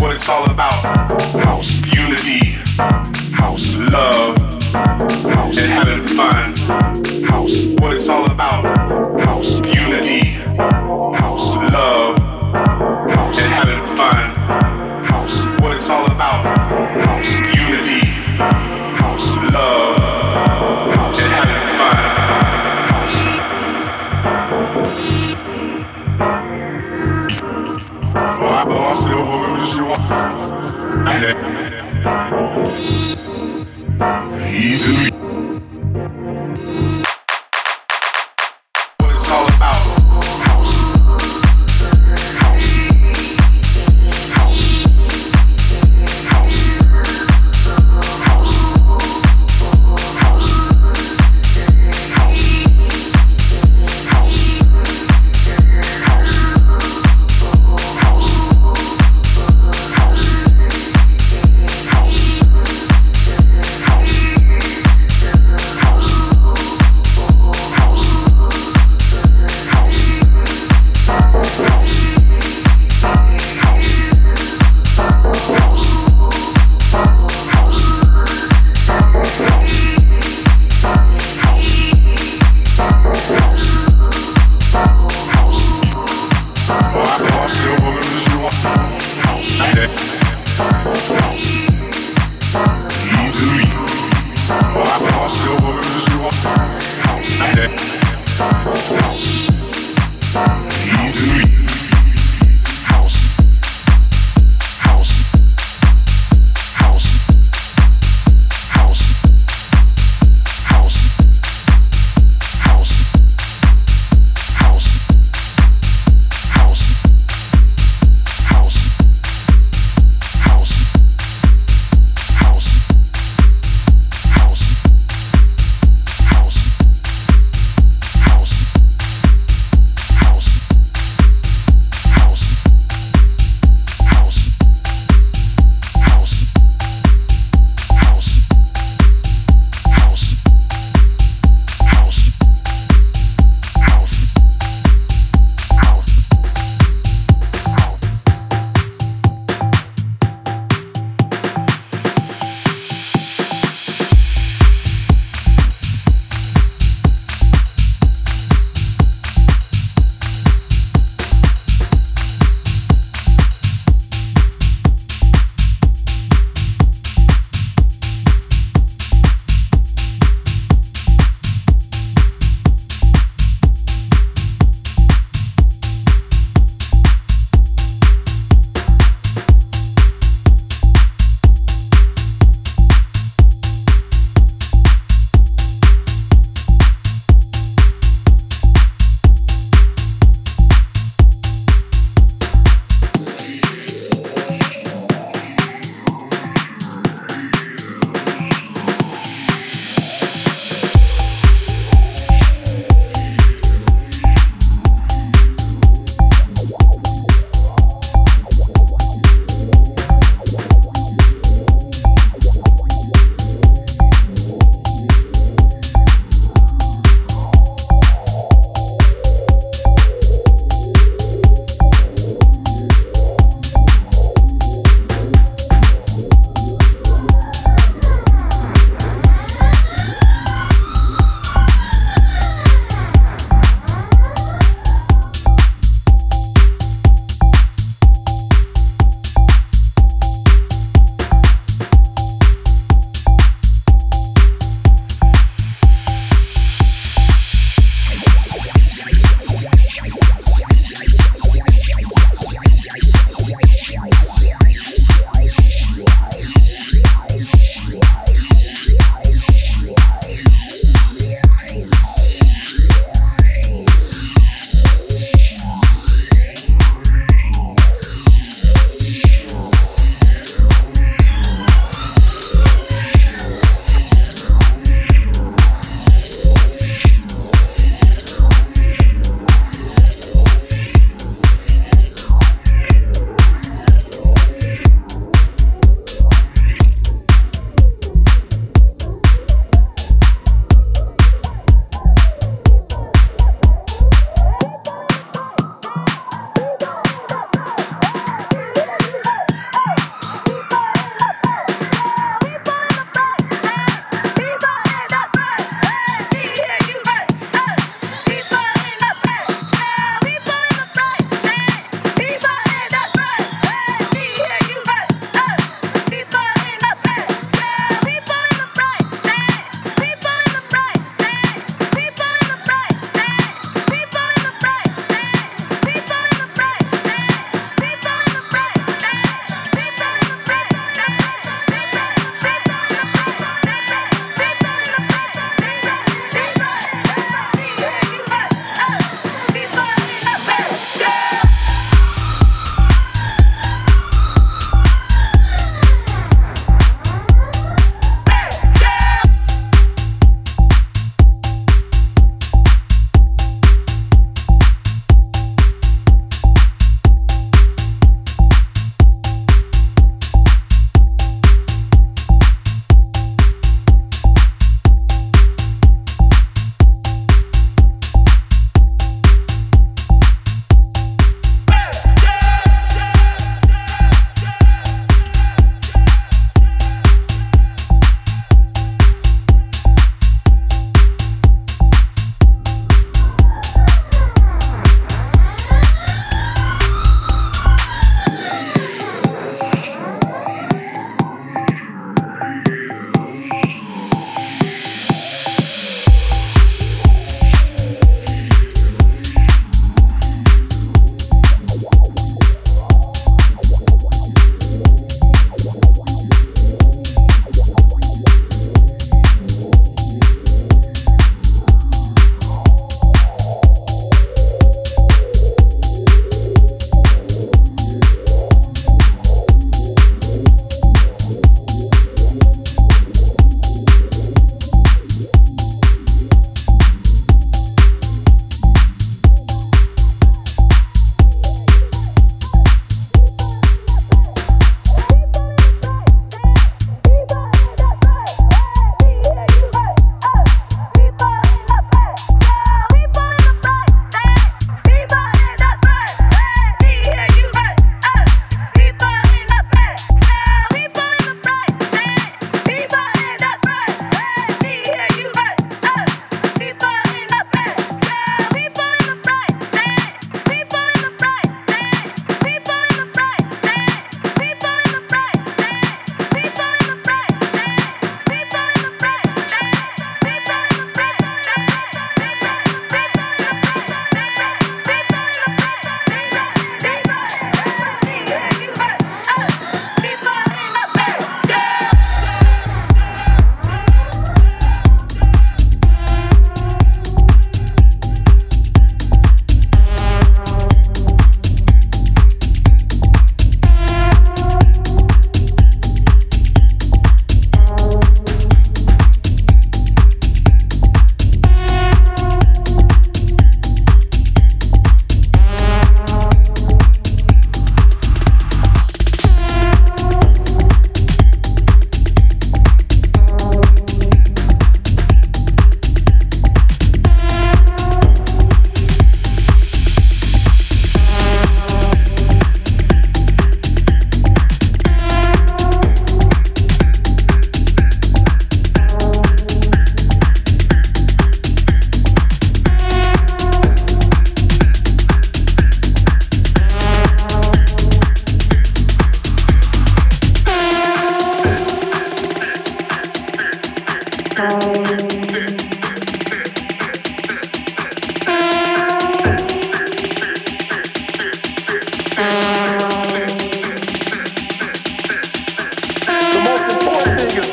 what it's all about. House unity, house love, house and having fun. House, what it's all about. House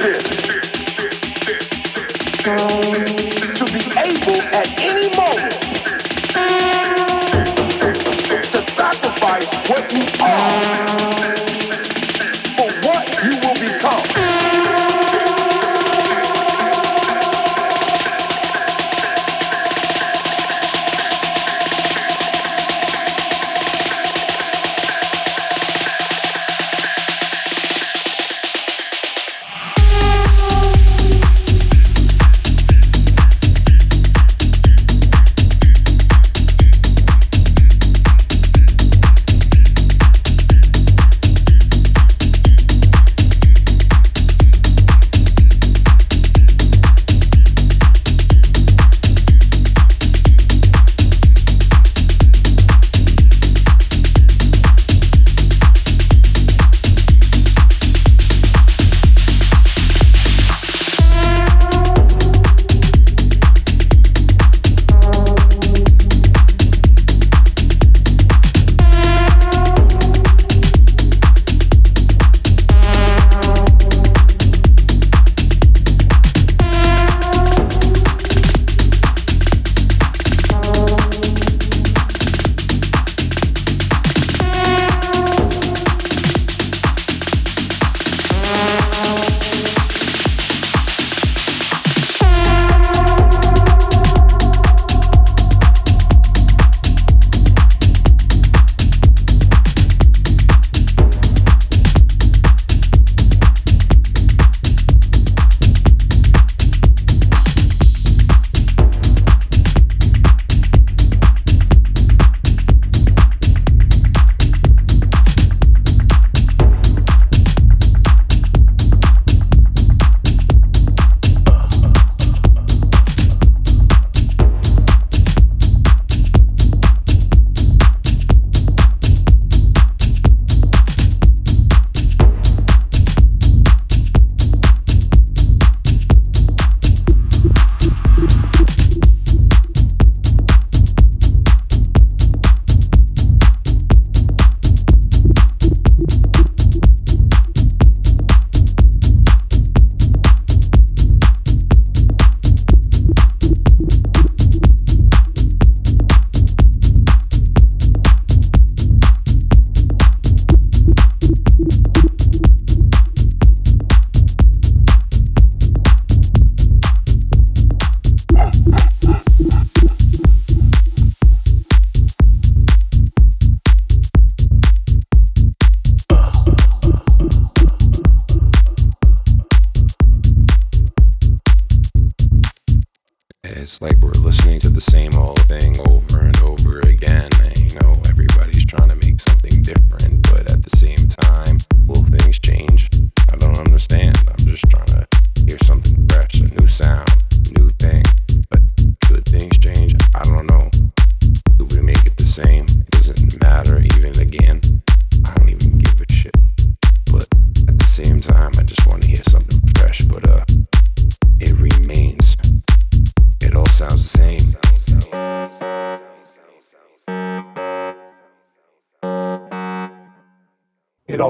To be able at any moment to sacrifice what you are.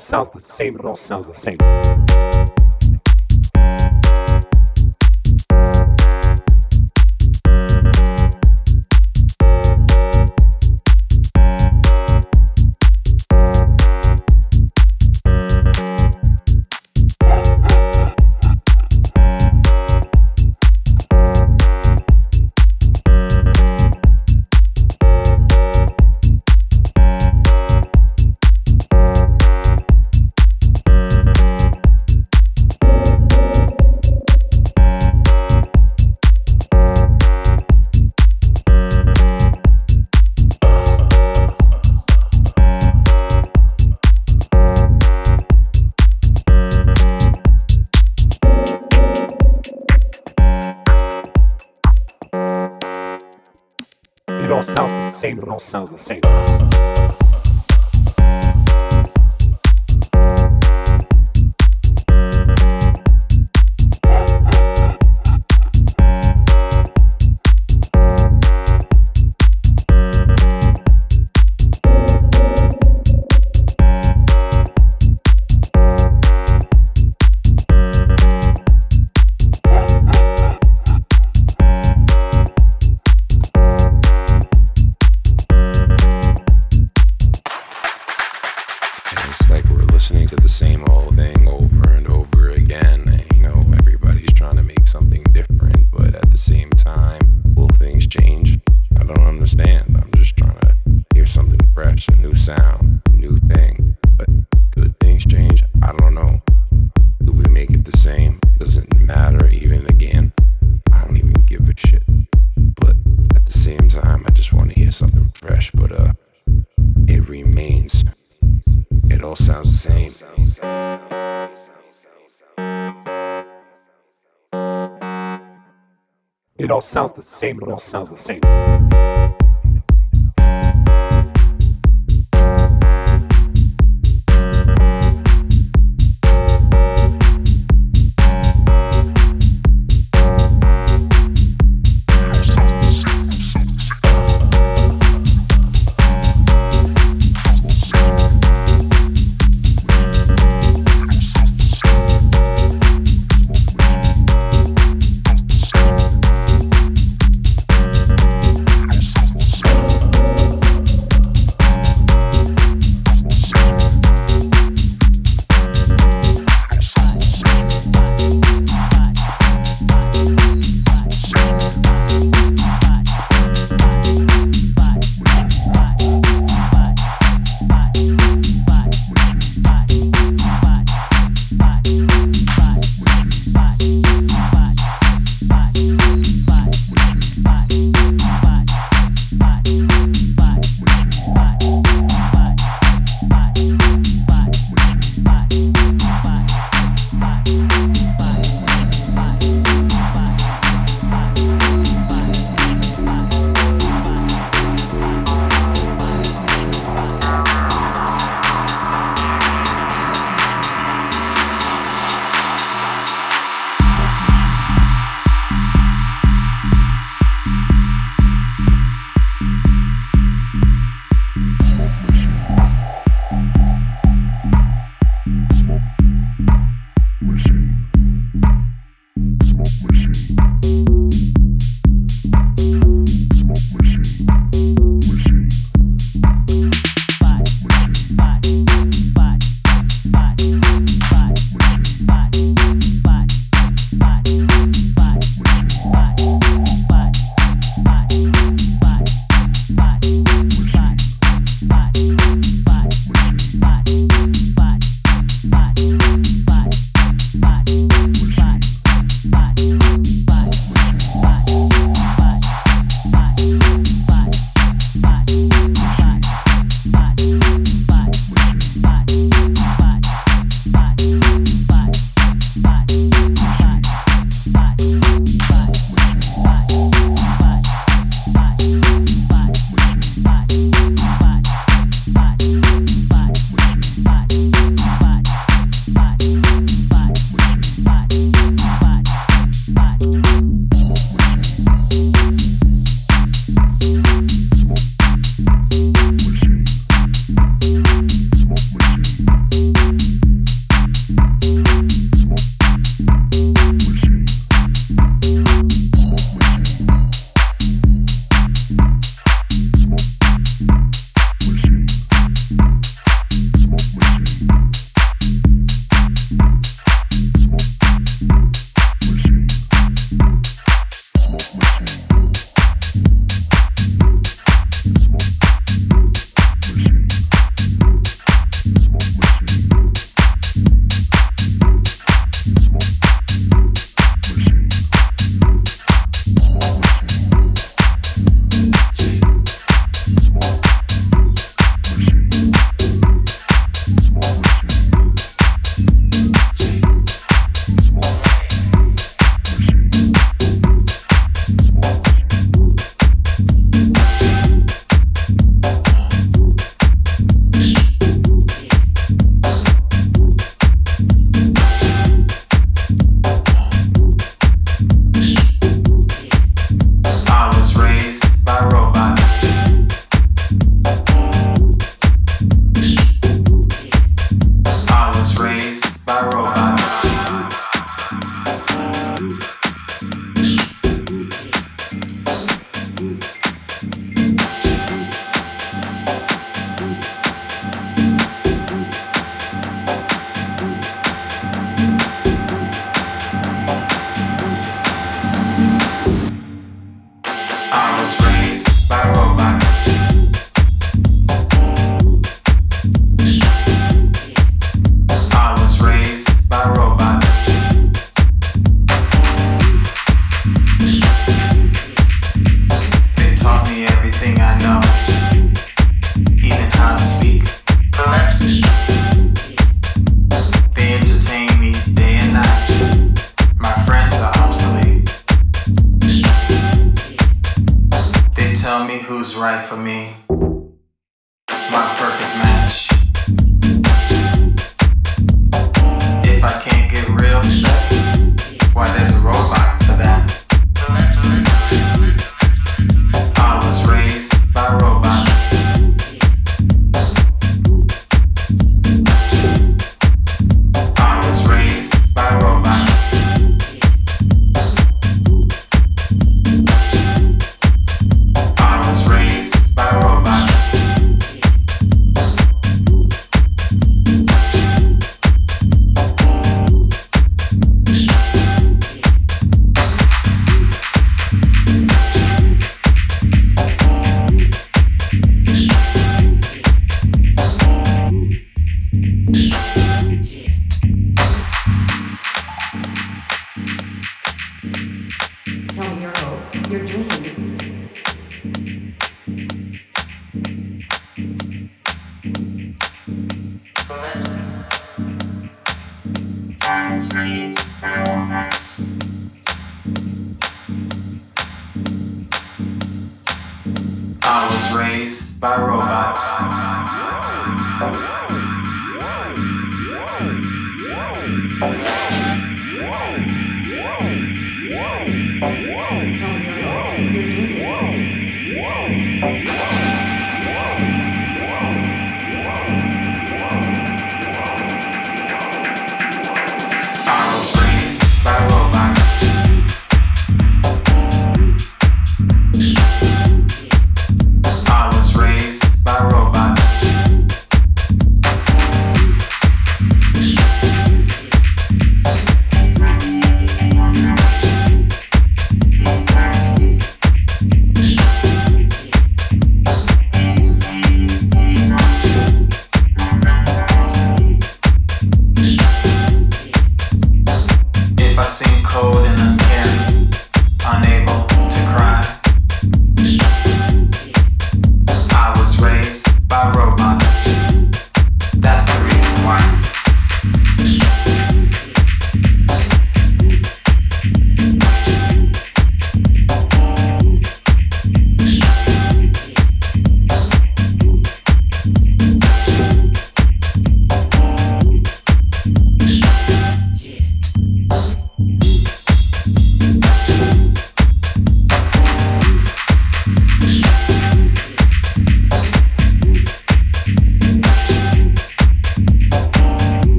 Sounds the same. It all sounds the same. Sounds the same. listening sounds the same.